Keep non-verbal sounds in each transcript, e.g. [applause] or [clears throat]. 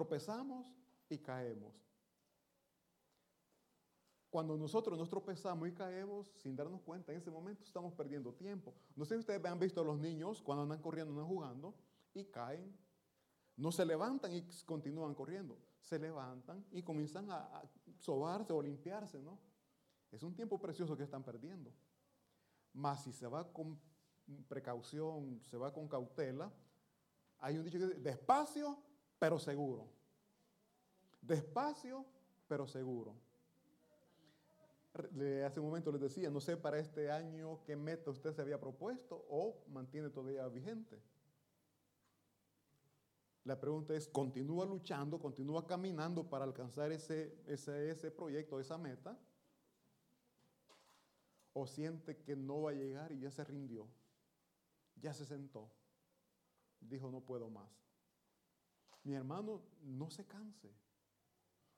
tropezamos y caemos. Cuando nosotros nos tropezamos y caemos sin darnos cuenta, en ese momento estamos perdiendo tiempo. No sé si ustedes han visto a los niños cuando andan corriendo, andan jugando y caen. No se levantan y continúan corriendo. Se levantan y comienzan a, sobarse o limpiarse, ¿no? Es un tiempo precioso que están perdiendo. Mas si se va con precaución, se va con cautela, hay un dicho que dice, despacio, pero seguro. Despacio, pero seguro. Hace un momento les decía, no sé para este año qué meta usted se había propuesto o mantiene todavía vigente. La pregunta es, ¿continúa luchando, continúa caminando para alcanzar ese, ese, ese proyecto, esa meta? ¿O siente que no va a llegar y ya se rindió? Ya se sentó. Dijo, no puedo más. Mi hermano, no se canse.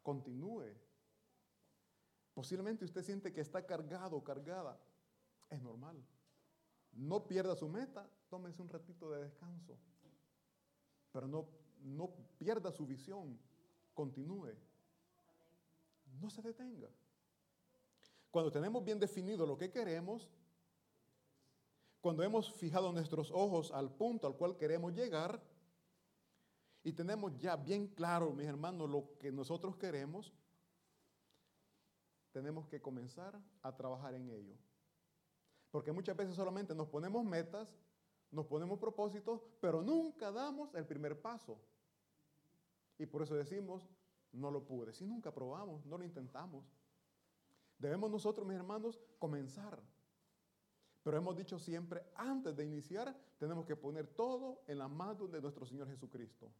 Continúe. Posiblemente usted siente que está cargado o cargada. Es normal. No pierda su meta, tómese un ratito de descanso. Pero no, no pierda su visión. Continúe. No se detenga. Cuando tenemos bien definido lo que queremos, cuando hemos fijado nuestros ojos al punto al cual queremos llegar y tenemos ya bien claro, mis hermanos, lo que nosotros queremos, tenemos que comenzar a trabajar en ello. Porque muchas veces solamente nos ponemos metas, nos ponemos propósitos, pero nunca damos el primer paso. Y por eso decimos, no lo pude. Si nunca probamos, no lo intentamos. Debemos nosotros, mis hermanos, comenzar. Pero hemos dicho siempre, antes de iniciar, tenemos que poner todo en las manos de nuestro Señor Jesucristo.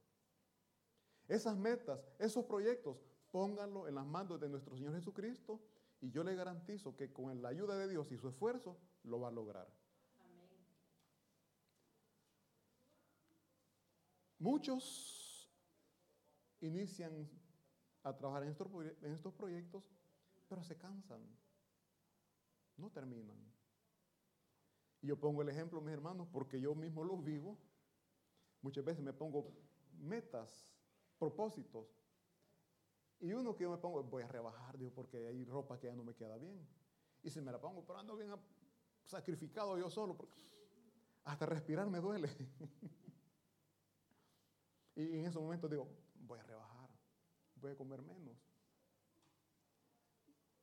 Esas metas, esos proyectos, pónganlo en las manos de nuestro Señor Jesucristo y yo le garantizo que con la ayuda de Dios y su esfuerzo lo va a lograr. Muchos inician a trabajar en estos, en estos proyectos, pero se cansan, no terminan. Y yo pongo el ejemplo, mis hermanos, porque yo mismo lo vivo. Muchas veces me pongo metas, propósitos. Y uno que yo me pongo, voy a rebajar, digo, porque hay ropa que ya no me queda bien. Y si me la pongo, pero ando bien sacrificado yo solo, porque hasta respirar me duele. [laughs] y en ese momento digo, voy a rebajar, voy a comer menos.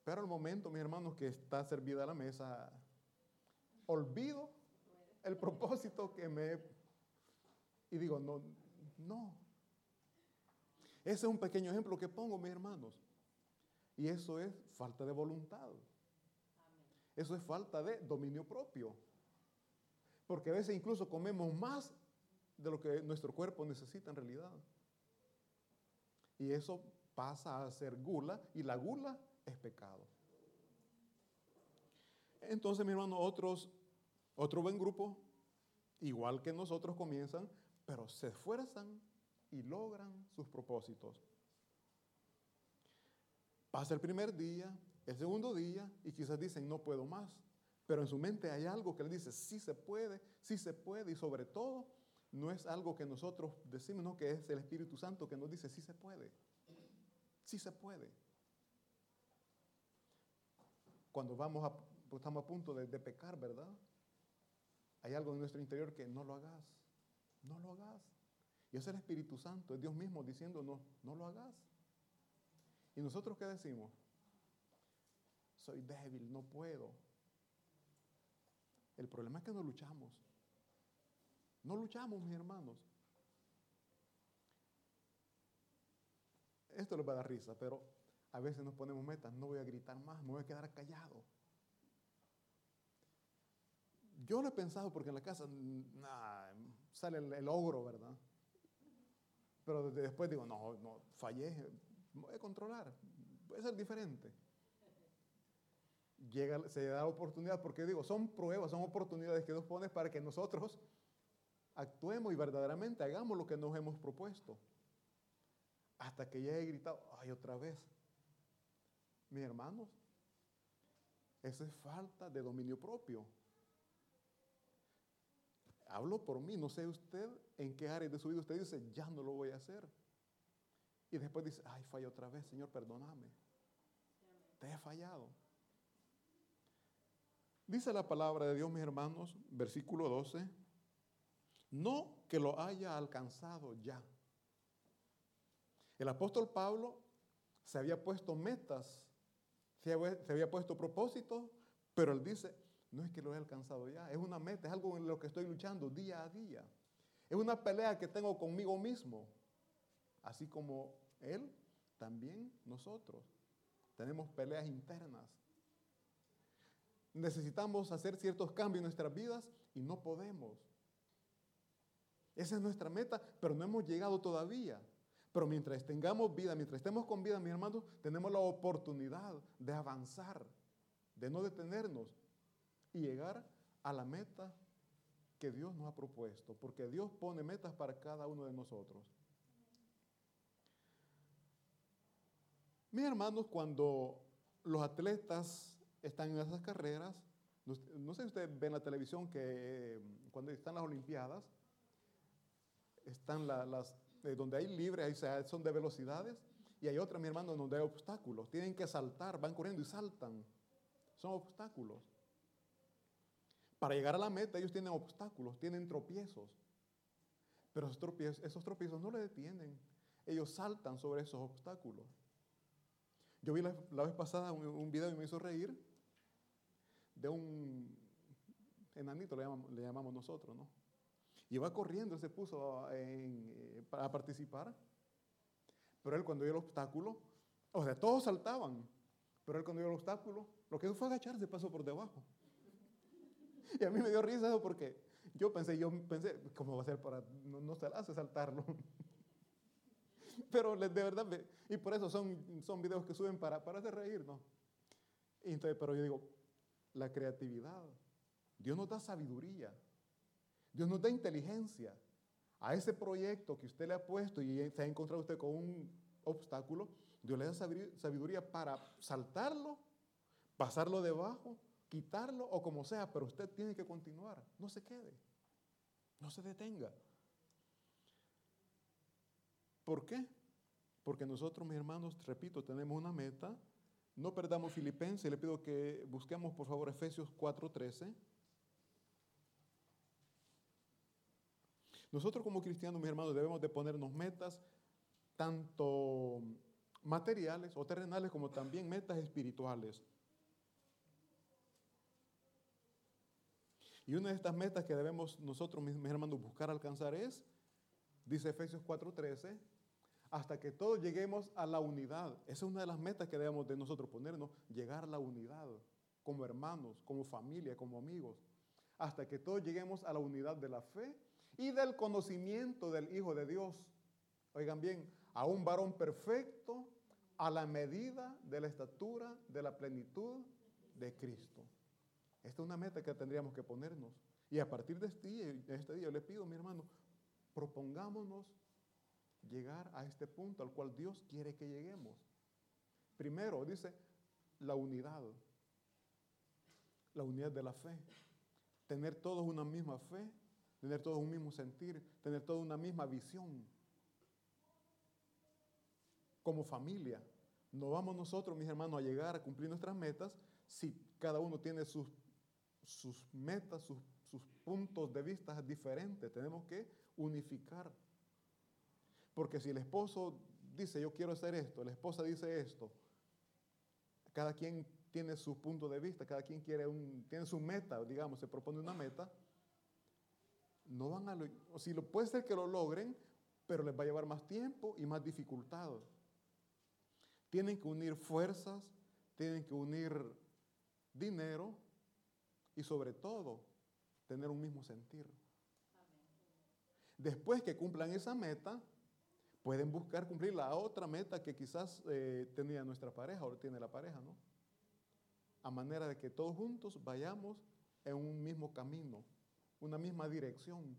Pero al momento, mis hermanos, que está servida la mesa, olvido el propósito que me... Y digo, no, no. Ese es un pequeño ejemplo que pongo, mis hermanos. Y eso es falta de voluntad. Eso es falta de dominio propio. Porque a veces incluso comemos más de lo que nuestro cuerpo necesita en realidad. Y eso pasa a ser gula y la gula es pecado. Entonces, mi hermano, otros otro buen grupo, igual que nosotros, comienzan, pero se esfuerzan y logran sus propósitos. Pasa el primer día, el segundo día, y quizás dicen, no puedo más. Pero en su mente hay algo que le dice, sí se puede, sí se puede, y sobre todo, no es algo que nosotros decimos, no, que es el Espíritu Santo que nos dice, sí se puede, sí se puede. Cuando vamos a, pues, estamos a punto de, de pecar, ¿verdad? Hay algo en nuestro interior que no lo hagas, no lo hagas. Y es el Espíritu Santo, es Dios mismo diciendo, no, lo hagas. ¿Y nosotros qué decimos? Soy débil, no puedo. El problema es que no luchamos. No luchamos, mis hermanos. Esto les va a dar risa, pero a veces nos ponemos metas, no voy a gritar más, me voy a quedar callado. Yo lo he pensado porque en la casa sale el, ogro, ¿verdad? Pero después digo, no, no, fallé, voy a controlar, puede ser diferente. Llega, se da la oportunidad, porque digo, son pruebas, son oportunidades que Dios pone para que nosotros actuemos y verdaderamente hagamos lo que nos hemos propuesto. Hasta que ya he gritado, ay, otra vez. Mis hermanos, eso es falta de dominio propio. Hablo por mí, no sé usted en qué área de su vida usted dice, ya no lo voy a hacer. Y después dice, ay, fallé otra vez, Señor, perdóname. Te he fallado. Dice la palabra de Dios, mis hermanos, versículo 12, no que lo haya alcanzado ya. El apóstol Pablo se había puesto metas, se había, puesto propósitos, pero él dice, no es que lo he alcanzado ya, es una meta, es algo en lo que estoy luchando día a día. Es una pelea que tengo conmigo mismo, así como él, también nosotros. Tenemos peleas internas. Necesitamos hacer ciertos cambios en nuestras vidas y no podemos. Esa es nuestra meta, pero no hemos llegado todavía. Pero mientras tengamos vida, mientras estemos con vida, mis hermanos, tenemos la oportunidad de avanzar, de no detenernos y llegar a la meta que Dios nos ha propuesto, porque Dios pone metas para cada uno de nosotros. Mis hermanos, cuando los atletas están en esas carreras, no, sé si ustedes ven la televisión que eh, cuando están las Olimpiadas, están las, eh, donde hay libre, ahí son de velocidades, y hay otras, mi hermano, donde hay obstáculos. Tienen que saltar, van corriendo y saltan. Son obstáculos. Para llegar a la meta ellos tienen obstáculos, tienen tropiezos. Pero esos tropiezos, no le detienen. Ellos saltan sobre esos obstáculos. Yo vi la, vez pasada un, video y me hizo reír de un enanito, le llamamos, le llamamos nosotros, ¿no? Y va corriendo, se puso eh, a participar. Pero él cuando vio el obstáculo, o sea, todos saltaban, pero él cuando vio el obstáculo, lo que hizo fue agacharse, pasó por debajo. [laughs] Y a mí me dio risa eso porque yo pensé, yo pensé, ¿cómo va a ser para, no, se hace saltarlo? [laughs] Pero de verdad, y por eso son, son videos que suben para, para hacer reír, ¿no? entonces, pero yo digo, la creatividad, Dios nos da sabiduría, Dios nos da inteligencia a ese proyecto que usted le ha puesto y se ha encontrado usted con un obstáculo, Dios le da sabiduría para saltarlo, pasarlo debajo quitarlo o como sea, pero usted tiene que continuar. No se quede. No se detenga. ¿Por qué? Porque nosotros, mis hermanos, repito, tenemos una meta. No perdamos Filipenses. Le pido que busquemos, por favor, Efesios 4:13. Nosotros como cristianos, mis hermanos, debemos de ponernos metas tanto materiales o terrenales como también metas espirituales. Y una de estas metas que debemos nosotros, mis, hermanos, buscar alcanzar es, dice Efesios 4:13, hasta que todos lleguemos a la unidad. Esa es una de las metas que debemos de nosotros ponernos, llegar a la unidad, como hermanos, como familia, como amigos, hasta que todos lleguemos a la unidad de la fe y del conocimiento del Hijo de Dios. Oigan bien, a un varón perfecto a la medida de la estatura de la plenitud de Cristo. Esta es una meta que tendríamos que ponernos. Y a partir de este día, este día le pido, mi hermano, propongámonos llegar a este punto al cual Dios quiere que lleguemos. Primero, dice, la unidad. La unidad de la fe. Tener todos una misma fe, tener todos un mismo sentir, tener toda una misma visión. Como familia, no vamos nosotros, mis hermanos, a llegar a cumplir nuestras metas si cada uno tiene sus sus metas, sus, puntos de vista diferentes. Tenemos que unificar. Porque si el esposo dice, yo quiero hacer esto, la esposa dice esto, cada quien tiene su punto de vista, cada quien quiere un, tiene su meta, digamos, se propone una meta, no van a, o si lo, puede ser que lo logren, pero les va a llevar más tiempo y más dificultad. Tienen que unir fuerzas, tienen que unir dinero, y sobre todo tener un mismo sentir. Después que cumplan esa meta, pueden buscar cumplir la otra meta que quizás eh, tenía nuestra pareja o tiene la pareja, ¿no? A manera de que todos juntos vayamos en un mismo camino, una misma dirección.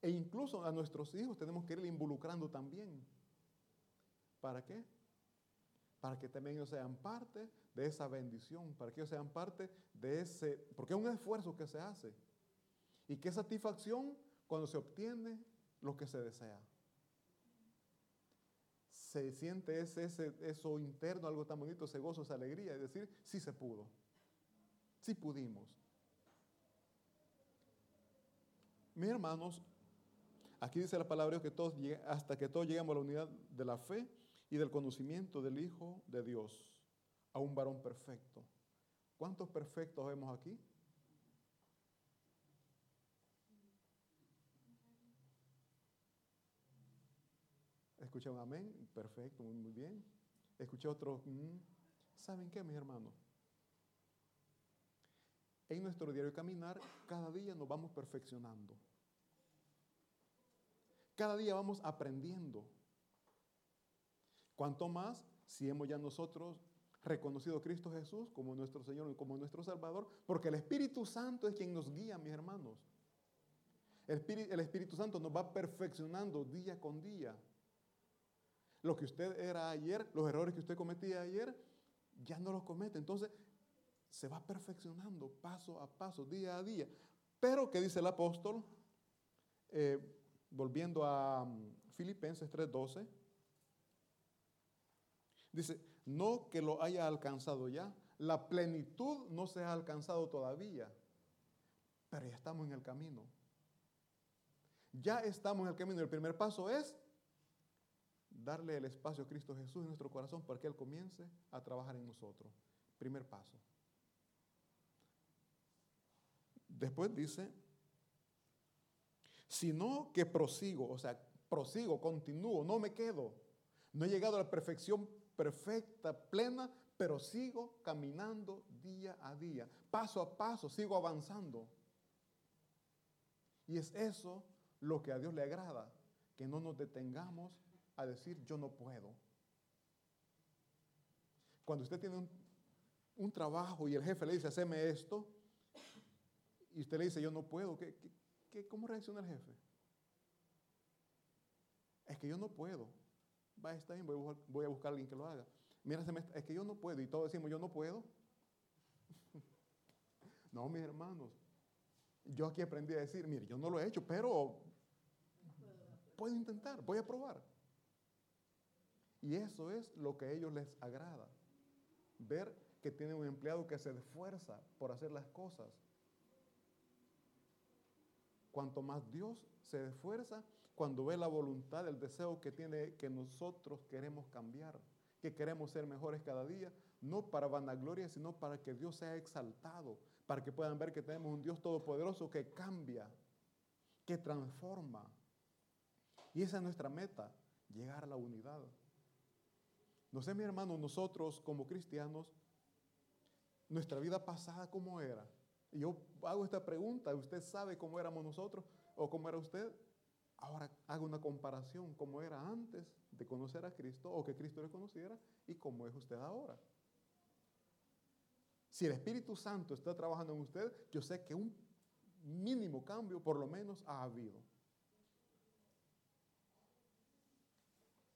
E incluso a nuestros hijos tenemos que ir involucrando también. ¿Para qué? Para que también ellos sean parte de esa bendición, para que ellos sean parte de ese, porque es un esfuerzo que se hace. Y qué satisfacción cuando se obtiene lo que se desea. se siente ese, ese, eso interno, algo tan bonito, ese gozo, esa alegría, es decir, sí se pudo, sí pudimos. Mis hermanos, aquí dice la palabra que todos hasta que todos lleguemos a la unidad de la fe y del conocimiento del Hijo de Dios, a un varón perfecto. ¿Cuántos perfectos vemos aquí? Escuché un amén, perfecto, muy, muy bien. Escuché otro, mm, ¿saben qué, mis hermanos? En nuestro diario caminar, cada día nos vamos perfeccionando. Cada día vamos aprendiendo. Cuanto más si hemos ya nosotros reconocido a Cristo Jesús como nuestro Señor y como nuestro Salvador, porque el Espíritu Santo es quien nos guía, mis hermanos. El Espíritu, Santo nos va perfeccionando día con día. Lo que usted era ayer, los errores que usted cometía ayer, ya no los comete. Entonces, se va perfeccionando paso a paso, día a día. Pero, ¿qué dice el apóstol? Eh, volviendo a um, Filipenses 3:12, dice, no que lo haya alcanzado ya, la plenitud no se ha alcanzado todavía, pero ya estamos en el camino. Ya estamos en el camino. El primer paso es darle el espacio a Cristo Jesús en nuestro corazón para que Él comience a trabajar en nosotros. Primer paso. Después dice, sino que prosigo, o sea, prosigo, continúo, no me quedo. No he llegado a la perfección perfecta, plena, pero sigo caminando día a día, paso a paso, sigo avanzando. Y es eso lo que a Dios le agrada, que no nos detengamos a decir yo no puedo. Cuando usted tiene un, trabajo y el jefe le dice, haceme esto, y usted le dice yo no puedo, ¿qué, qué, cómo reacciona el jefe? Es que yo no puedo. Va, está bien, voy a, buscar, a alguien que lo haga. Mira, es que yo no puedo. Y todos decimos, yo no puedo. [laughs] no, mis hermanos. Yo aquí aprendí a decir, mire, yo no lo he hecho, pero puedo intentar, voy a probar. Y eso es lo que a ellos les agrada. Ver que tienen un empleado que se esfuerza por hacer las cosas. Cuanto más Dios se esfuerza, cuando ve la voluntad, el deseo que tiene, que nosotros queremos cambiar, que queremos ser mejores cada día, no para vanagloria, sino para que Dios sea exaltado, para que puedan ver que tenemos un Dios todopoderoso que cambia, que transforma. Y esa es nuestra meta, llegar a la unidad. No sé, mi hermano, nosotros como cristianos, nuestra vida pasada, ¿cómo era? Y yo hago esta pregunta, ¿usted sabe cómo éramos nosotros o cómo era usted? Ahora hago una comparación, cómo era antes de conocer a Cristo o que Cristo le conociera y cómo es usted ahora. Si el Espíritu Santo está trabajando en usted, yo sé que un mínimo cambio por lo menos ha habido.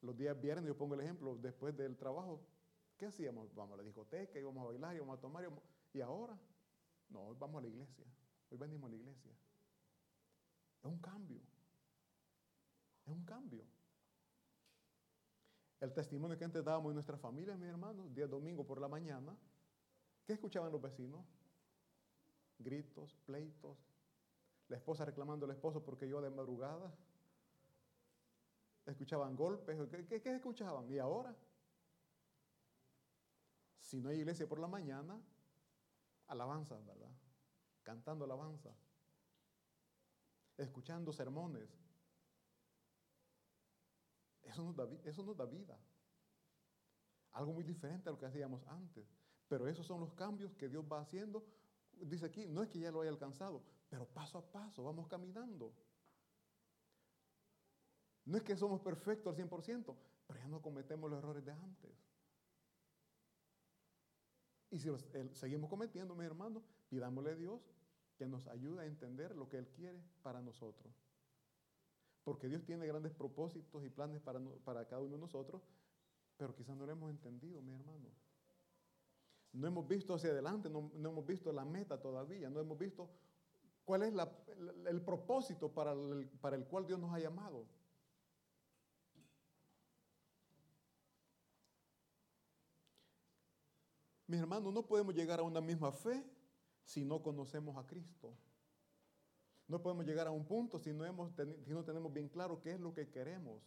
Los días viernes, yo pongo el ejemplo, después del trabajo, ¿qué hacíamos? Vamos a la discoteca, íbamos a bailar, íbamos a tomar, y ahora, no, hoy vamos a la iglesia, hoy venimos a la iglesia. Es un cambio, es un cambio. El testimonio que antes dábamos en nuestra familia, mis hermanos, día domingo por la mañana, ¿qué escuchaban los vecinos? Gritos, pleitos, la esposa reclamando al esposo porque yo de madrugada escuchaban golpes, ¿qué, qué, escuchaban? ¿Y ahora? Si no hay iglesia por la mañana, alabanza, ¿verdad? Cantando alabanza, escuchando sermones. Eso nos, da, eso nos da vida. Algo muy diferente a lo que hacíamos antes. Pero esos son los cambios que Dios va haciendo. Dice aquí, no es que ya lo haya alcanzado, pero paso a paso vamos caminando. No es que somos perfectos al 100%, pero ya no cometemos los errores de antes. Y si seguimos cometiendo, mis hermanos, pidámosle a Dios que nos ayude a entender lo que Él quiere para nosotros porque Dios tiene grandes propósitos y planes para, para cada uno de nosotros, pero quizás no lo hemos entendido, mi hermano. No hemos visto hacia adelante, no, no hemos visto la meta todavía, no hemos visto cuál es la, el propósito para el, para el cual Dios nos ha llamado. Mis hermanos, no podemos llegar a una misma fe si no conocemos a Cristo. No podemos llegar a un punto si no, hemos, si no tenemos bien claro qué es lo que queremos.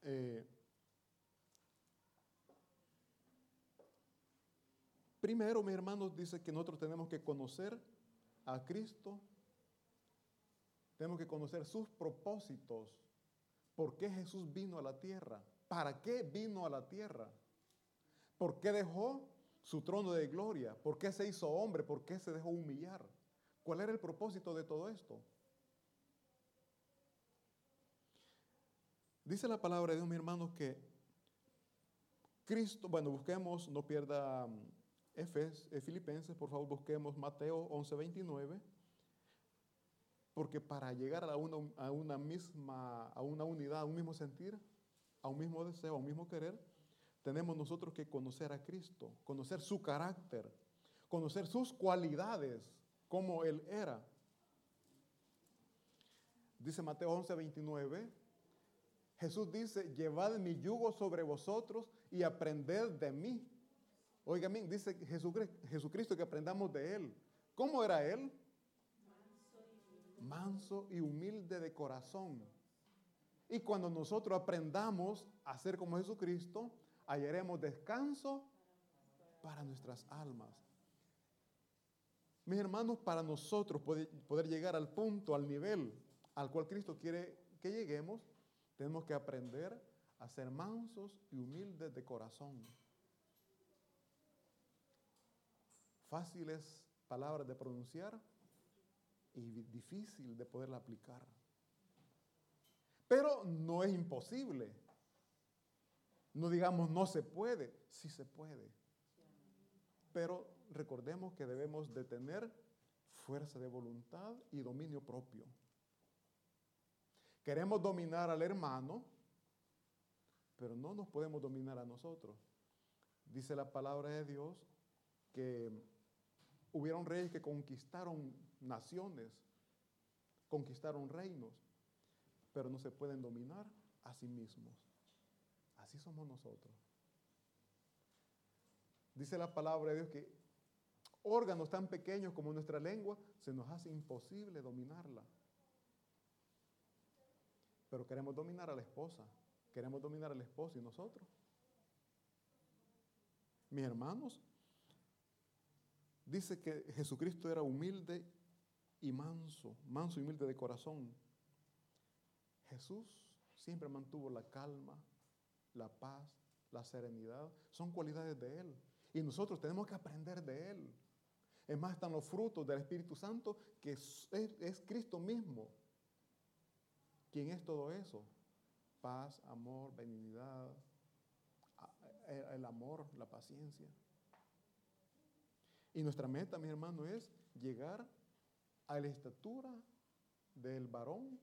Eh, primero, mis hermanos, dice que nosotros tenemos que conocer a Cristo, tenemos que conocer sus propósitos, por qué Jesús vino a la tierra, para qué vino a la tierra, por qué dejó su trono de gloria, por qué se hizo hombre, por qué se dejó humillar, cuál era el propósito de todo esto. Dice la palabra de Dios, mi hermano, que Cristo, bueno, busquemos, no pierda mm, Efes, eh, Filipenses, por favor, busquemos Mateo 11:29, porque para llegar a una, a una misma, a una unidad, a un mismo sentir, a un mismo deseo, a un mismo querer, tenemos nosotros que conocer a Cristo, conocer su carácter, conocer sus cualidades, como Él era. Dice Mateo 11:29, Jesús dice, llevad mi yugo sobre vosotros y aprended de mí. Oiga, dice Jesucristo que aprendamos de Él. ¿Cómo era Él? Manso y humilde de corazón. Y cuando nosotros aprendamos a ser como Jesucristo, hallaremos descanso para nuestras almas. Mis hermanos, para nosotros poder, llegar al punto, al nivel al cual Cristo quiere que lleguemos, tenemos que aprender a ser mansos y humildes de corazón. Fáciles palabras de pronunciar y difícil de poderla aplicar. Pero no es imposible. No digamos no se puede, sí se puede. Pero recordemos que debemos de tener fuerza de voluntad y dominio propio. Queremos dominar al hermano, pero no nos podemos dominar a nosotros. Dice la palabra de Dios que hubieron reyes que conquistaron naciones, conquistaron reinos, pero no se pueden dominar a sí mismos. Así somos nosotros. Dice la palabra de Dios que órganos tan pequeños como nuestra lengua se nos hace imposible dominarla. Pero queremos dominar a la esposa, queremos dominar al esposo y nosotros. Mis hermanos, dice que Jesucristo era humilde y manso, manso y humilde de corazón. Jesús siempre mantuvo la calma, la paz, la serenidad, son cualidades de Él. Y nosotros tenemos que aprender de Él. Es más, están los frutos del Espíritu Santo, que es, Cristo mismo. ¿Quién es todo eso? Paz, amor, benignidad, el amor, la paciencia. Y nuestra meta, mi hermano, es llegar a la estatura del varón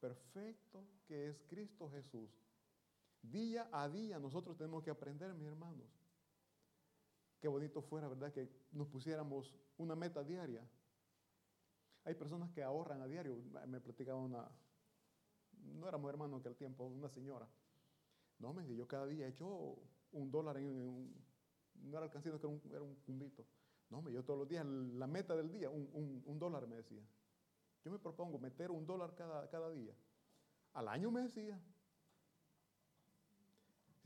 perfecto que es Cristo Jesús. Día a día nosotros tenemos que aprender, mis hermanos. Qué bonito fuera, ¿verdad? Que nos pusiéramos una meta diaria. Hay personas que ahorran a diario. Me platicaba una, no éramos hermanos que al tiempo, una señora. No, me dijo, yo cada día he hecho un dólar en, un, no era alcancito, que era un, era cumbito. No, me yo todos los días, la meta del día, un, dólar me decía. Yo me propongo meter un dólar cada día. Al año me decía.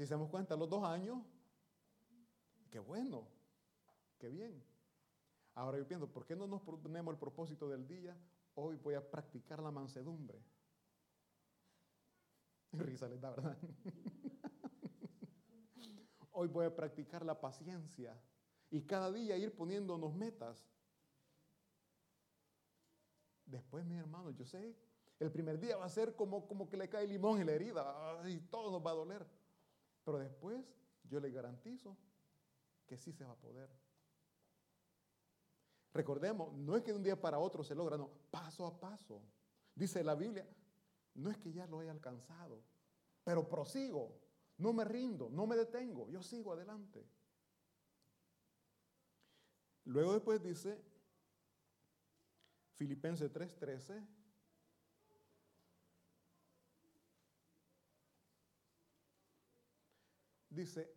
Si se damos cuenta, los dos años, qué bueno, qué bien. Ahora yo pienso, ¿por qué no nos ponemos el propósito del día? Hoy voy a practicar la mansedumbre. [laughs] Risa les da, ¿verdad? [laughs] Hoy voy a practicar la paciencia y cada día ir poniéndonos metas. Después, mis hermanos, yo sé, el primer día va a ser como, como que le cae limón en la herida y todo nos va a doler. Pero después, yo le garantizo que sí se va a poder. Recordemos, no es que de un día para otro se logra, no, paso a paso. Dice la Biblia, no es que ya lo haya alcanzado, pero prosigo, no me rindo, no me detengo, yo sigo adelante. Luego después dice Filipenses 3:13, Dice,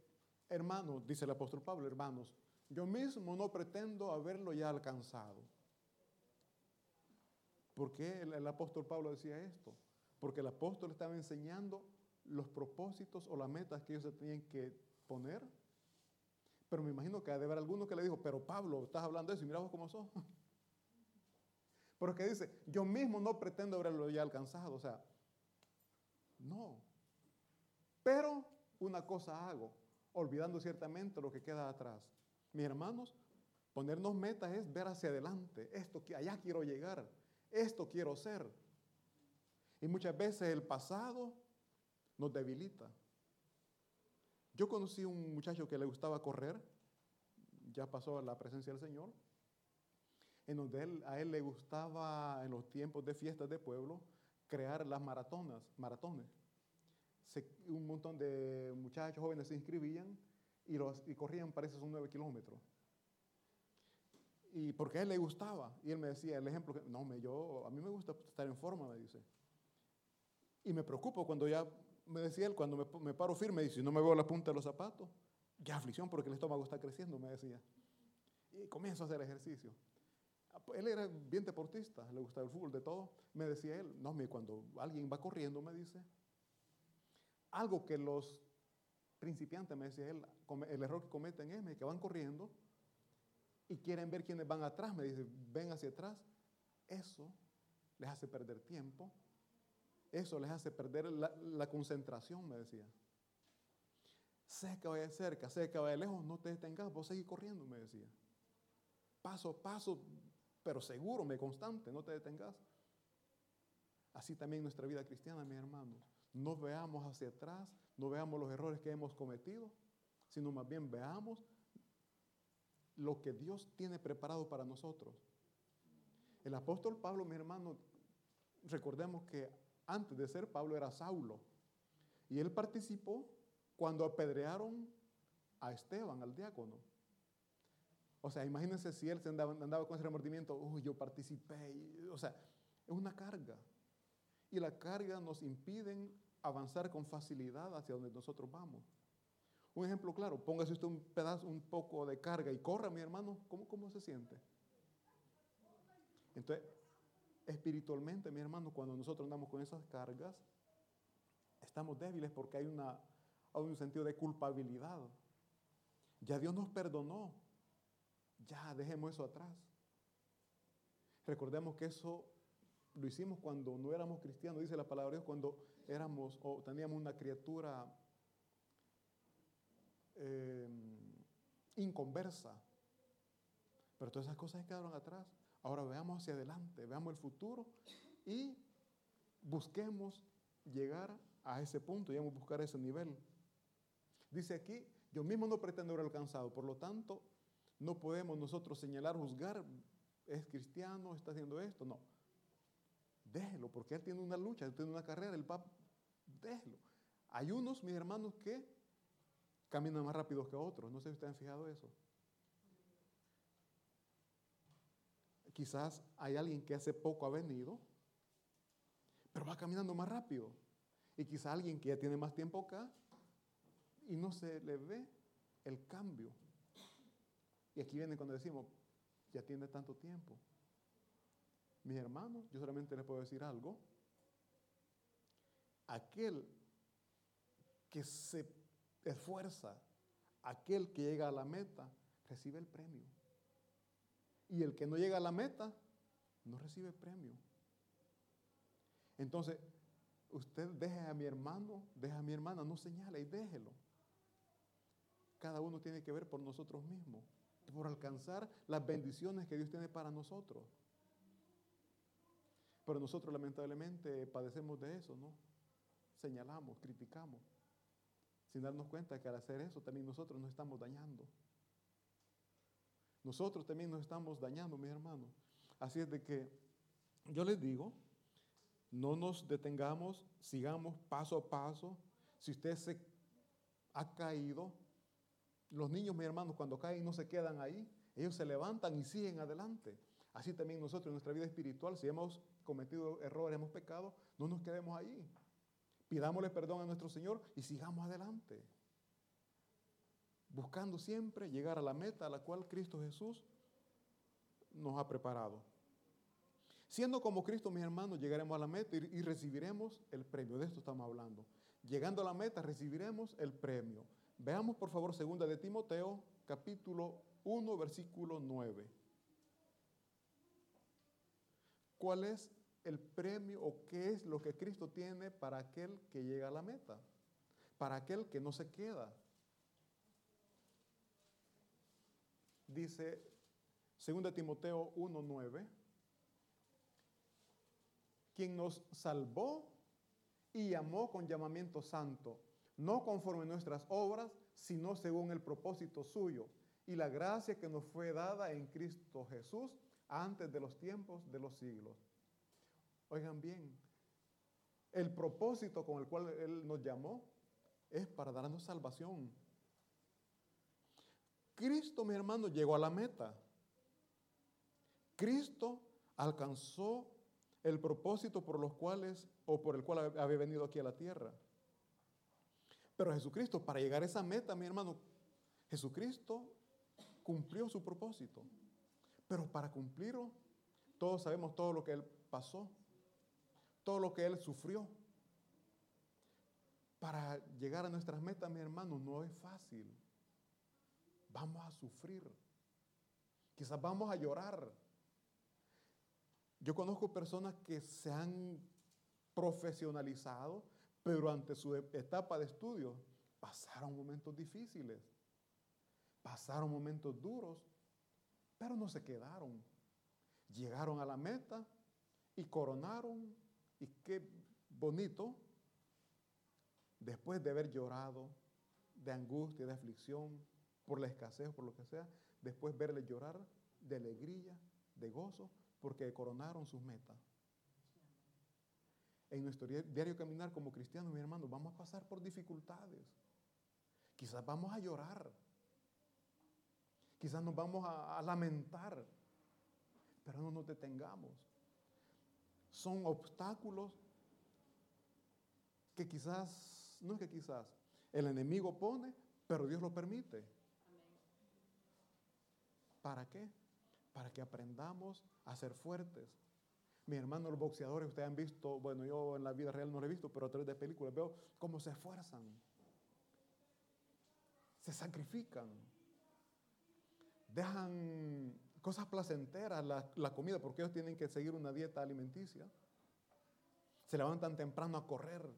hermanos, dice el apóstol Pablo, hermanos, yo mismo no pretendo haberlo ya alcanzado. ¿Por qué el, apóstol Pablo decía esto? Porque el apóstol estaba enseñando los propósitos o las metas que ellos se tenían que poner. Pero me imagino que ha de haber alguno que le dijo, pero Pablo, estás hablando de eso y mira vos cómo sos. [laughs] Porque dice, yo mismo no pretendo haberlo ya alcanzado. O sea, no. Pero una cosa hago, olvidando ciertamente lo que queda atrás. Mis hermanos, ponernos metas es ver hacia adelante. Esto que allá quiero llegar. Esto quiero ser. Y muchas veces el pasado nos debilita. Yo conocí un muchacho que le gustaba correr, ya pasó la presencia del Señor, en donde a él le gustaba en los tiempos de fiestas de pueblo crear las maratonas, maratones. Un montón de muchachos jóvenes se inscribían y, los, y corrían, parece, son nueve kilómetros. Y porque a él le gustaba. Y él me decía, el ejemplo, que, no, me, yo, a mí me gusta estar en forma, me dice. Y me preocupo cuando ya, me decía él, cuando me, me paro firme y si no me veo la punta de los zapatos, ya aflicción porque el estómago está creciendo, me decía. Y comienzo a hacer ejercicio. Él era bien deportista, le gustaba el fútbol, de todo. Me decía él, no, cuando alguien va corriendo, me dice, algo que los principiantes, me decía él, el error que cometen es que van corriendo y quieren ver quiénes van atrás, me dice, ven hacia atrás. Eso les hace perder tiempo, eso les hace perder la, concentración, me decía. Sé que vaya cerca, sé que vaya lejos, no te detengas, vos seguís corriendo, me decía. Paso a paso, pero seguro, me constante, no te detengas. Así también nuestra vida cristiana, mis hermanos. No veamos hacia atrás, no veamos los errores que hemos cometido, sino más bien veamos lo que Dios tiene preparado para nosotros. El apóstol Pablo, mi hermano, recordemos que antes de ser Pablo era Saulo. Y él participó cuando apedrearon a Esteban, al diácono. O sea, imagínense si él se andaba, con ese remordimiento, uy, yo participé. o sea, es una carga. Y la carga nos impiden avanzar con facilidad hacia donde nosotros vamos. Un ejemplo claro, póngase usted un pedazo, un poco de carga y corra, mi hermano, ¿cómo, cómo se siente? Entonces, espiritualmente, mi hermano, cuando nosotros andamos con esas cargas, estamos débiles porque hay, una, hay un sentido de culpabilidad. Ya Dios nos perdonó. Ya, dejemos eso atrás. Recordemos que eso lo hicimos cuando no éramos cristianos, dice la palabra de Dios, cuando éramos o teníamos una criatura eh, inconversa. Pero todas esas cosas quedaron atrás. Ahora veamos hacia adelante, veamos el futuro y busquemos llegar a ese punto, y a buscar ese nivel. Dice aquí, yo mismo no pretendo haber alcanzado, por lo tanto, no podemos nosotros señalar, juzgar, es cristiano, está haciendo esto, no. Déjelo, porque él tiene una lucha, él tiene una carrera, el va, déjelo. Hay unos, mis hermanos, que caminan más rápido que otros, no sé si ustedes han fijado eso. Quizás hay alguien que hace poco ha venido, pero va caminando más rápido. Y quizás alguien que ya tiene más tiempo acá y no se le ve el cambio. Y aquí viene cuando decimos, ya tiene tanto tiempo. Mis hermanos, yo solamente les puedo decir algo. Aquel que se esfuerza, aquel que llega a la meta, recibe el premio. Y el que no llega a la meta, no recibe premio. Entonces, usted deje a mi hermano, deje a mi hermana, no señale y déjelo. Cada uno tiene que ver por nosotros mismos por alcanzar las bendiciones que Dios tiene para nosotros. Pero nosotros lamentablemente padecemos de eso, ¿no? Señalamos, criticamos, sin darnos cuenta que al hacer eso también nosotros nos estamos dañando. Nosotros también nos estamos dañando, mis hermanos. Así es de que yo les digo, no nos detengamos, sigamos paso a paso. Si usted se ha caído, los niños, mis hermanos, cuando caen no se quedan ahí, ellos se levantan y siguen adelante. Así también nosotros en nuestra vida espiritual, si hemos cometido errores, hemos pecado, no nos quedemos ahí. Pidámosle perdón a nuestro Señor y sigamos adelante. buscando siempre llegar a la meta a la cual Cristo Jesús nos ha preparado. Siendo como Cristo, mis hermanos, llegaremos a la meta y, recibiremos el premio. De esto estamos hablando. Llegando a la meta, recibiremos el premio. Veamos, por favor, segunda de Timoteo, capítulo 1, versículo 9. ¿Cuál es el premio o qué es lo que Cristo tiene para aquel que llega a la meta? Para aquel que no se queda. Dice 2 Timoteo 1:9, quien nos salvó y llamó con llamamiento santo, no conforme nuestras obras, sino según el propósito suyo y la gracia que nos fue dada en Cristo Jesús antes de los tiempos de los siglos. Oigan bien, el propósito con el cual Él nos llamó es para darnos salvación. Cristo, mi hermano, llegó a la meta. Cristo alcanzó el propósito por los cuales o por el cual había venido aquí a la tierra. Pero Jesucristo, para llegar a esa meta, mi hermano, Jesucristo cumplió su propósito. Pero para cumplirlo, todos sabemos todo lo que Él pasó, todo lo que Él sufrió. Para llegar a nuestras metas, mi hermano, no es fácil. Vamos a sufrir. Quizás vamos a llorar. Yo conozco personas que se han profesionalizado, pero ante su etapa de estudio pasaron momentos difíciles, pasaron momentos duros, pero no se quedaron. Llegaron a la meta y coronaron, y qué bonito, después de haber llorado de angustia, de aflicción, por la escasez, por lo que sea, después verle llorar de alegría, de gozo, porque coronaron sus metas. En nuestro diario caminar como cristianos, mi hermano, vamos a pasar por dificultades. Quizás vamos a llorar. Quizás nos vamos a, lamentar. Pero no nos detengamos. Son obstáculos que quizás, no es que quizás, el enemigo pone, pero Dios lo permite. ¿Para qué? Para que aprendamos a ser fuertes. Mi hermano, los boxeadores, ustedes han visto, bueno, yo en la vida real no lo he visto, pero a través de películas veo cómo se esfuerzan, se sacrifican, dejan cosas placenteras, la, la comida, porque ellos tienen que seguir una dieta alimenticia. Se levantan temprano a correr.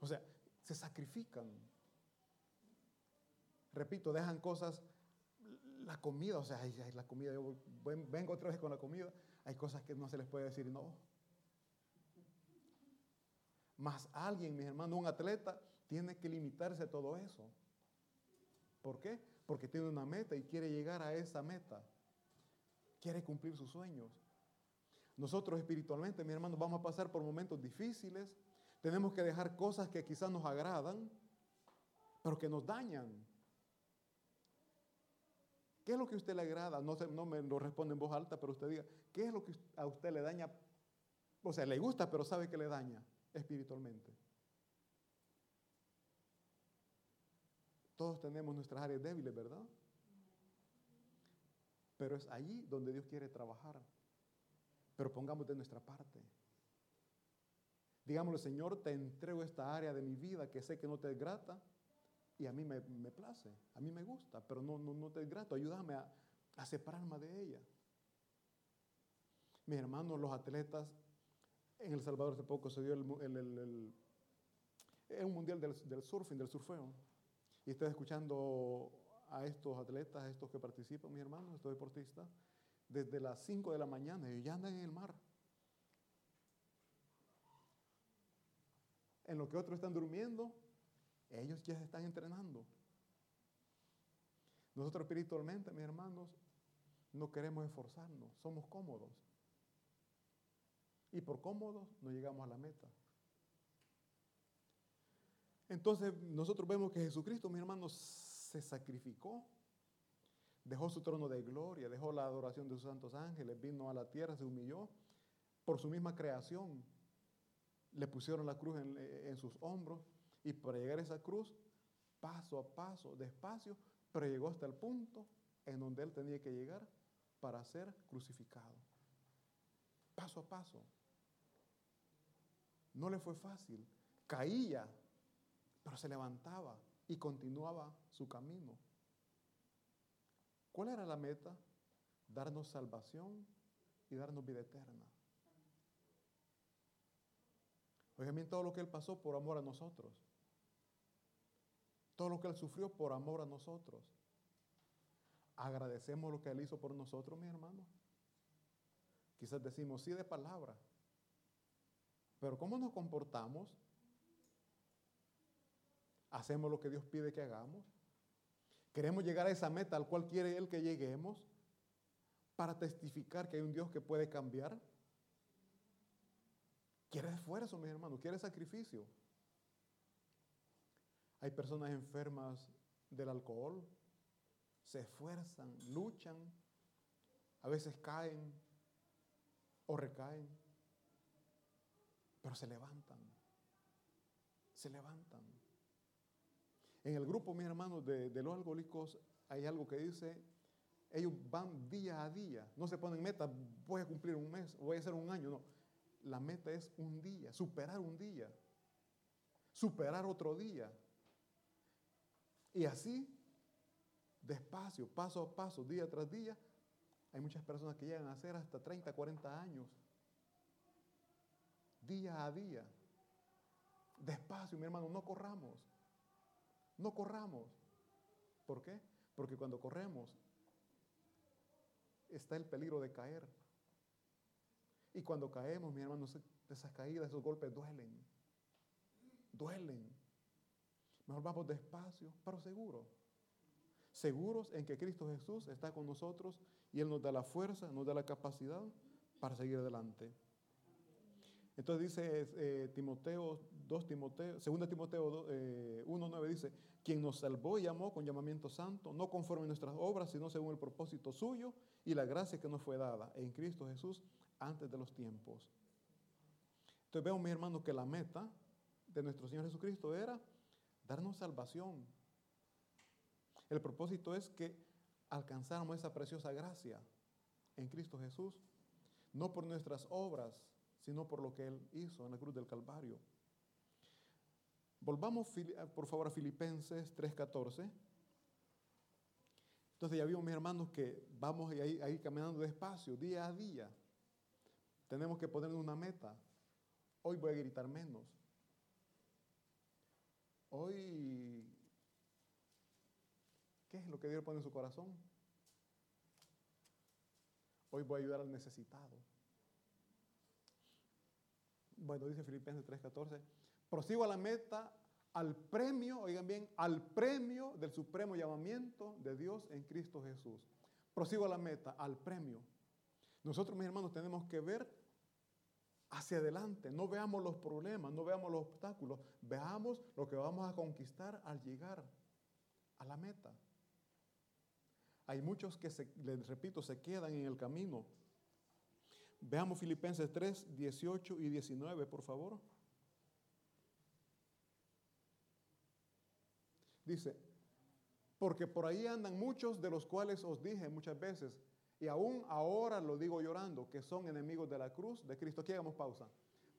O sea, se sacrifican. Repito, dejan cosas la comida, o sea, la comida, yo vengo otra vez con la comida, hay cosas que no se les puede decir no. Más alguien, mis hermanos, un atleta, tiene que limitarse a todo eso. ¿Por qué? Porque tiene una meta y quiere llegar a esa meta. Quiere cumplir sus sueños. Nosotros espiritualmente, mis hermanos, vamos a pasar por momentos difíciles. Tenemos que dejar cosas que quizás nos agradan, pero que nos dañan. ¿Qué es lo que a usted le agrada? No, no me lo responde en voz alta, pero usted diga, ¿qué es lo que a usted le daña? O sea, le gusta, pero sabe que le daña espiritualmente. Todos tenemos nuestras áreas débiles, ¿verdad? Pero es allí donde Dios quiere trabajar. Pero pongamos de nuestra parte. Digámosle, Señor, te entrego esta área de mi vida que sé que no te es grata y a mí me, place, a mí me gusta, pero no, no, no te es grato. Ayúdame a, a separarme de ella. Mis hermanos, los atletas, en El Salvador hace poco se dio el, el, el, un mundial del, del, surfing, del surfeo. Y estoy escuchando a estos atletas, a estos que participan, mis hermanos, estos deportistas, desde las 5 de la mañana y ya andan en el mar. En lo que otros están durmiendo, ellos ya se están entrenando. Nosotros espiritualmente, mis hermanos, no queremos esforzarnos, somos cómodos. Y por cómodos no llegamos a la meta. Entonces nosotros vemos que Jesucristo, mis hermanos, se sacrificó, dejó su trono de gloria, dejó la adoración de sus santos ángeles, vino a la tierra, se humilló por su misma creación. Le pusieron la cruz en, en sus hombros y para llegar a esa cruz, paso a paso, despacio, pero llegó hasta el punto en donde él tenía que llegar para ser crucificado. Paso a paso. No le fue fácil. Caía, pero se levantaba y continuaba su camino. ¿Cuál era la meta? Darnos salvación y darnos vida eterna. Oigan bien todo lo que Él pasó por amor a nosotros. Todo lo que Él sufrió por amor a nosotros. Agradecemos lo que Él hizo por nosotros, mi hermano. Quizás decimos sí de palabra. Pero ¿cómo nos comportamos? ¿Hacemos lo que Dios pide que hagamos? ¿Queremos llegar a esa meta al cual quiere Él que lleguemos para testificar que hay un Dios que puede cambiar? Quiere esfuerzo, mis hermanos, quiere sacrificio. Hay personas enfermas del alcohol, se esfuerzan, luchan, a veces caen o recaen, pero se levantan, se levantan. En el grupo, mis hermanos, de, los alcohólicos hay algo que dice, ellos van día a día, no se ponen meta, voy a cumplir un mes, voy a hacer un año, no la meta es un día, superar un día, superar otro día. Y así, despacio, paso a paso, día tras día, hay muchas personas que llegan a hacer hasta 30, 40 años. Día a día. Despacio, mi hermano, no corramos. No corramos. ¿Por qué? Porque cuando corremos está el peligro de caer. Y cuando caemos, mi hermano, esas caídas, esos golpes duelen. Duelen. Mejor vamos despacio, pero seguro. Seguros en que Cristo Jesús está con nosotros y Él nos da la fuerza, nos da la capacidad para seguir adelante. Entonces dice eh, Timoteo 2 Timoteo, 2 Timoteo 1.9 eh, dice, quien nos salvó y llamó con llamamiento santo, no conforme a nuestras obras, sino según el propósito suyo y la gracia que nos fue dada en Cristo Jesús antes de los tiempos. Entonces vemos, mis hermanos, que la meta de nuestro Señor Jesucristo era darnos salvación. El propósito es que alcanzáramos esa preciosa gracia en Cristo Jesús, no por nuestras obras, sino por lo que Él hizo en la cruz del Calvario. Volvamos por favor a Filipenses 3:14. Entonces ya vimos, mis hermanos, que vamos ahí, ahí caminando despacio, día a día. Tenemos que ponernos una meta. Hoy voy a gritar menos. Hoy, ¿qué es lo que Dios pone en su corazón? Hoy voy a ayudar al necesitado. Bueno, dice Filipenses 3:14, prosigo a la meta, al premio, oigan bien, al premio del supremo llamamiento de Dios en Cristo Jesús. Prosigo a la meta, al premio. Nosotros, mis hermanos, tenemos que ver hacia adelante. No veamos los problemas, no veamos los obstáculos, veamos lo que vamos a conquistar al llegar a la meta. Hay muchos que, les repito, se quedan en el camino. Veamos Filipenses 3, 18 y 19, por favor. Dice, porque por ahí andan muchos de los cuales os dije muchas veces, y aún ahora lo digo llorando, que son enemigos de la cruz de Cristo. Aquí hagamos pausa.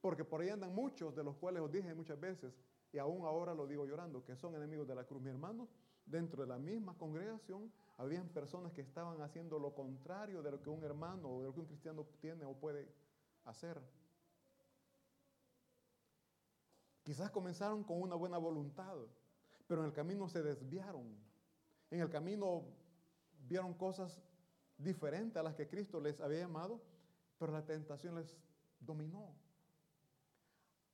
Porque por ahí andan muchos de los cuales os dije muchas veces, y aún ahora lo digo llorando, que son enemigos de la cruz. Mi hermano, dentro de la misma congregación, habían personas que estaban haciendo lo contrario de lo que un hermano o de lo que un cristiano tiene o puede hacer. Quizás comenzaron con una buena voluntad, pero en el camino se desviaron. En el camino vieron cosas diferente a las que Cristo les había llamado, pero la tentación les dominó.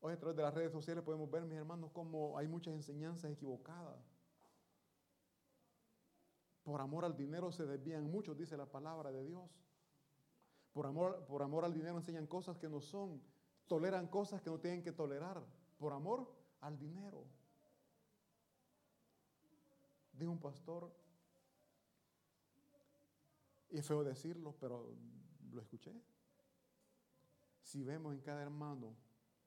Hoy a través de las redes sociales podemos ver, mis hermanos, cómo hay muchas enseñanzas equivocadas. Por amor al dinero se desvían muchos, dice la palabra de Dios. Por amor, por amor al dinero enseñan cosas que no son, toleran cosas que no tienen que tolerar. Por amor al dinero. Dijo un pastor, y es feo decirlo, pero lo escuché. Si vemos en cada hermano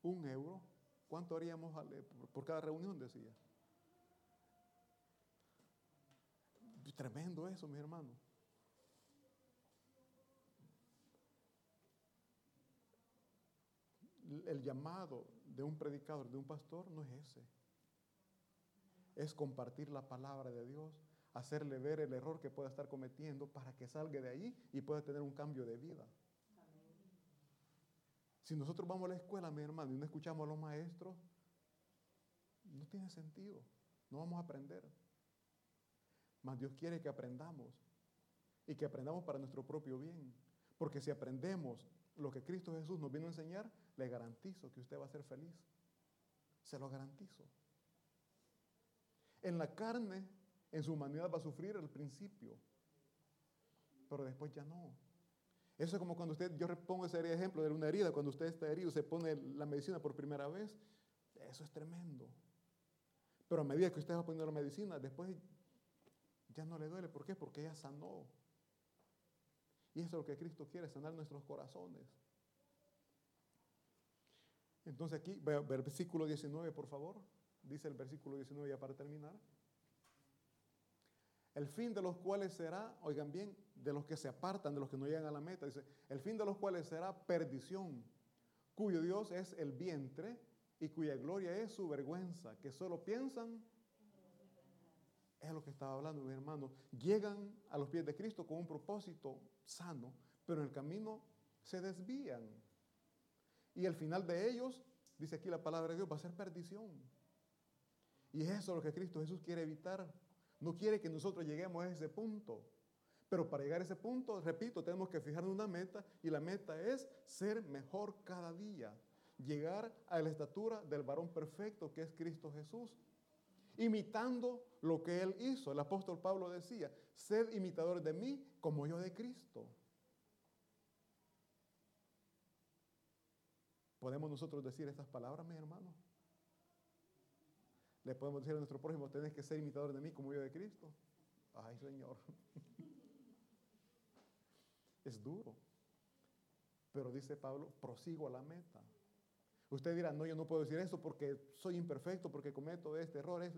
un euro, ¿cuánto haríamos por cada reunión? Decía. Tremendo eso, mis hermanos. El llamado de un predicador, de un pastor, no es ese. Es compartir la palabra de Dios, hacerle ver el error que pueda estar cometiendo para que salga de ahí y pueda tener un cambio de vida. Si nosotros vamos a la escuela, mi hermano, y no escuchamos a los maestros, no tiene sentido. No vamos a aprender. Mas Dios quiere que aprendamos y que aprendamos para nuestro propio bien. Porque si aprendemos lo que Cristo Jesús nos vino a enseñar, le garantizo que usted va a ser feliz. Se lo garantizo. En la carne, en su humanidad va a sufrir al principio, pero después ya no. Eso es como cuando usted, yo pongo ese ejemplo de una herida, cuando usted está herido, se pone la medicina por primera vez, eso es tremendo. Pero a medida que usted va poniendo la medicina, después ya no le duele. ¿Por qué? Porque ya sanó. Y eso es lo que Cristo quiere, sanar nuestros corazones. Entonces aquí, versículo 19, por favor. Dice el versículo 19 ya para terminar. El fin de los cuales será, oigan bien, de los que se apartan, de los que no llegan a la meta. Dice, el fin de los cuales será perdición, cuyo Dios es el vientre y cuya gloria es su vergüenza, que solo piensan, es lo que estaba hablando mi hermano, llegan a los pies de Cristo con un propósito sano, pero en el camino se desvían. Y el final de ellos, dice aquí la palabra de Dios, va a ser perdición. Y es eso lo que Cristo Jesús quiere evitar. No quiere que nosotros lleguemos a ese punto. Pero para llegar a ese punto, repito, tenemos que fijarnos una meta y la meta es ser mejor cada día. Llegar a la estatura del varón perfecto que es Cristo Jesús. Imitando lo que Él hizo. El apóstol Pablo decía, sed imitadores de mí como yo de Cristo. ¿Podemos nosotros decir estas palabras, mis hermanos? Le podemos decir a nuestro prójimo, tenés que ser imitador de mí como yo de Cristo. Ay, Señor. [laughs] es duro. Pero dice Pablo, prosigo a la meta. Usted dirá, no, yo no puedo decir eso porque soy imperfecto, porque cometo este error.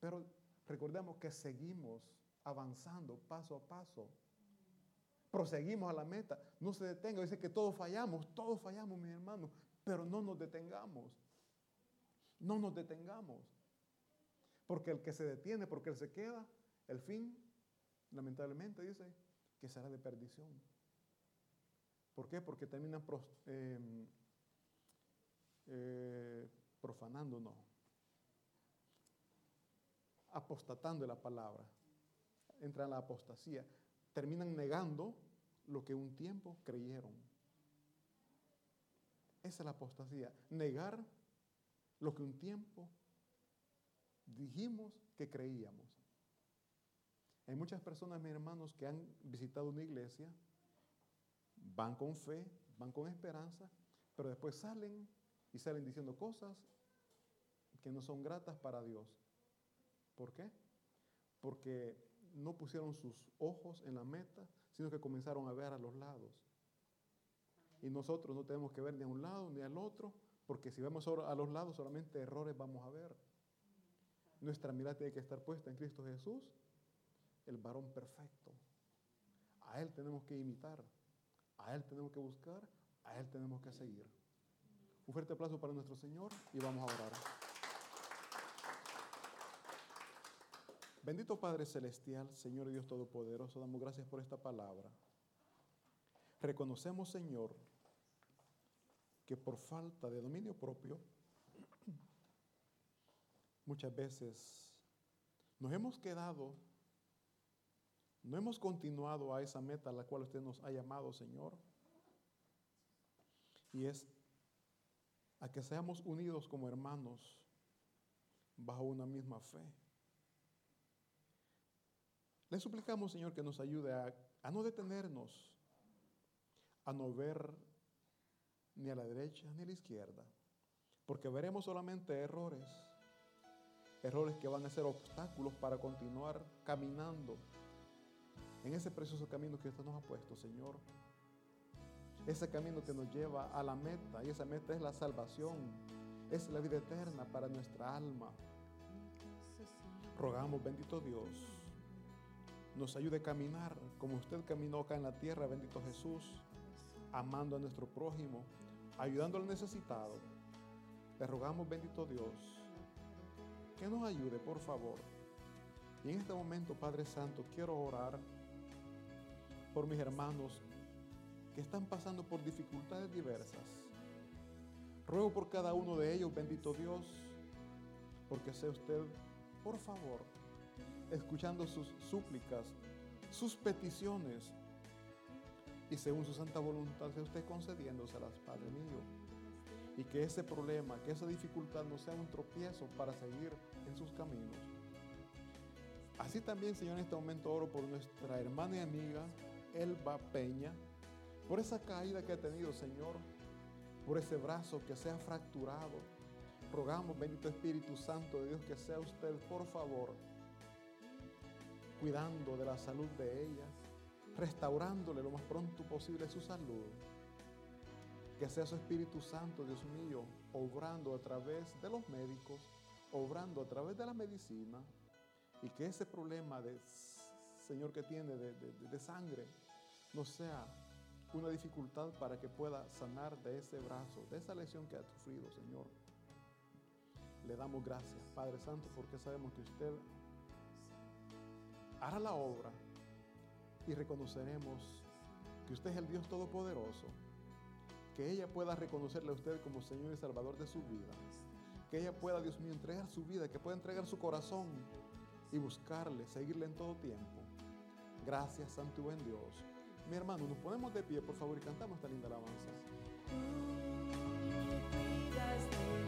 Pero recordemos que seguimos avanzando paso a paso. Proseguimos a la meta. No se detenga. Dice que todos fallamos, todos fallamos, mis hermanos. Pero no nos detengamos. No nos detengamos. Porque el que se detiene, porque él se queda, el fin, lamentablemente, dice que será de perdición. ¿Por qué? Porque terminan em, eh, profanándonos, apostatando la palabra, entran en la apostasía, terminan negando lo que un tiempo creyeron. Esa es la apostasía, negar lo que un tiempo dijimos que creíamos. Hay muchas personas, mis hermanos, que han visitado una iglesia, van con fe, van con esperanza, pero después salen y salen diciendo cosas que no son gratas para Dios. ¿Por qué? Porque no pusieron sus ojos en la meta, sino que comenzaron a ver a los lados. Y nosotros no tenemos que ver ni a un lado ni al otro, porque si vemos a los lados solamente errores vamos a ver. Nuestra mirada tiene que estar puesta en Cristo Jesús, el varón perfecto. A Él tenemos que imitar, a Él tenemos que buscar, a Él tenemos que seguir. Un fuerte aplauso para nuestro Señor y vamos a orar. Bendito Padre Celestial, Señor Dios Todopoderoso, damos gracias por esta palabra. Reconocemos, Señor, que por falta de dominio propio, [clears throat] muchas veces nos hemos quedado, no hemos continuado a esa meta a la cual usted nos ha llamado, Señor. Y es a que seamos unidos como hermanos bajo una misma fe. Le suplicamos, Señor, que nos ayude a, a, no detenernos, a no ver ni a la derecha ni a la izquierda, porque veremos solamente errores errores que van a ser obstáculos para continuar caminando en ese precioso camino que usted nos ha puesto, Señor. Ese camino que nos lleva a la meta, y esa meta es la salvación, es la vida eterna para nuestra alma. Rogamos, bendito Dios, nos ayude a caminar como usted caminó acá en la tierra, bendito Jesús, amando a nuestro prójimo, ayudando al necesitado. Le rogamos, bendito Dios, que nos ayude, por favor. Y en este momento, Padre Santo, quiero orar por mis hermanos que están pasando por dificultades diversas. Ruego por cada uno de ellos, bendito Dios, porque sea usted, por favor, escuchando sus súplicas, sus peticiones, y según su santa voluntad, sea usted concediéndoselas, Padre mío. Y que ese problema, que esa dificultad no sea un tropiezo para seguir en sus caminos. Así también, Señor, en este momento oro por nuestra hermana y amiga Elba Peña, por esa caída que ha tenido, Señor, por ese brazo que se ha fracturado. Rogamos, bendito Espíritu Santo de Dios, que sea usted, por favor, cuidando de la salud de ella, restaurándole lo más pronto posible su salud. Que sea su Espíritu Santo, Dios mío, obrando a través de los médicos, obrando a través de la medicina, y que ese problema de, Señor, que tiene de, de sangre, no sea una dificultad para que pueda sanar de ese brazo, de esa lesión que ha sufrido, Señor. Le damos gracias, Padre Santo, porque sabemos que usted hará la obra y reconoceremos que usted es el Dios Todopoderoso. Que ella pueda reconocerle a usted como Señor y Salvador de su vida. Que ella pueda, Dios mío, entregar su vida, que pueda entregar su corazón y buscarle, seguirle en todo tiempo. Gracias, Santo y buen Dios. Mi hermano, nos ponemos de pie, por favor, y cantamos esta linda alabanza. cantando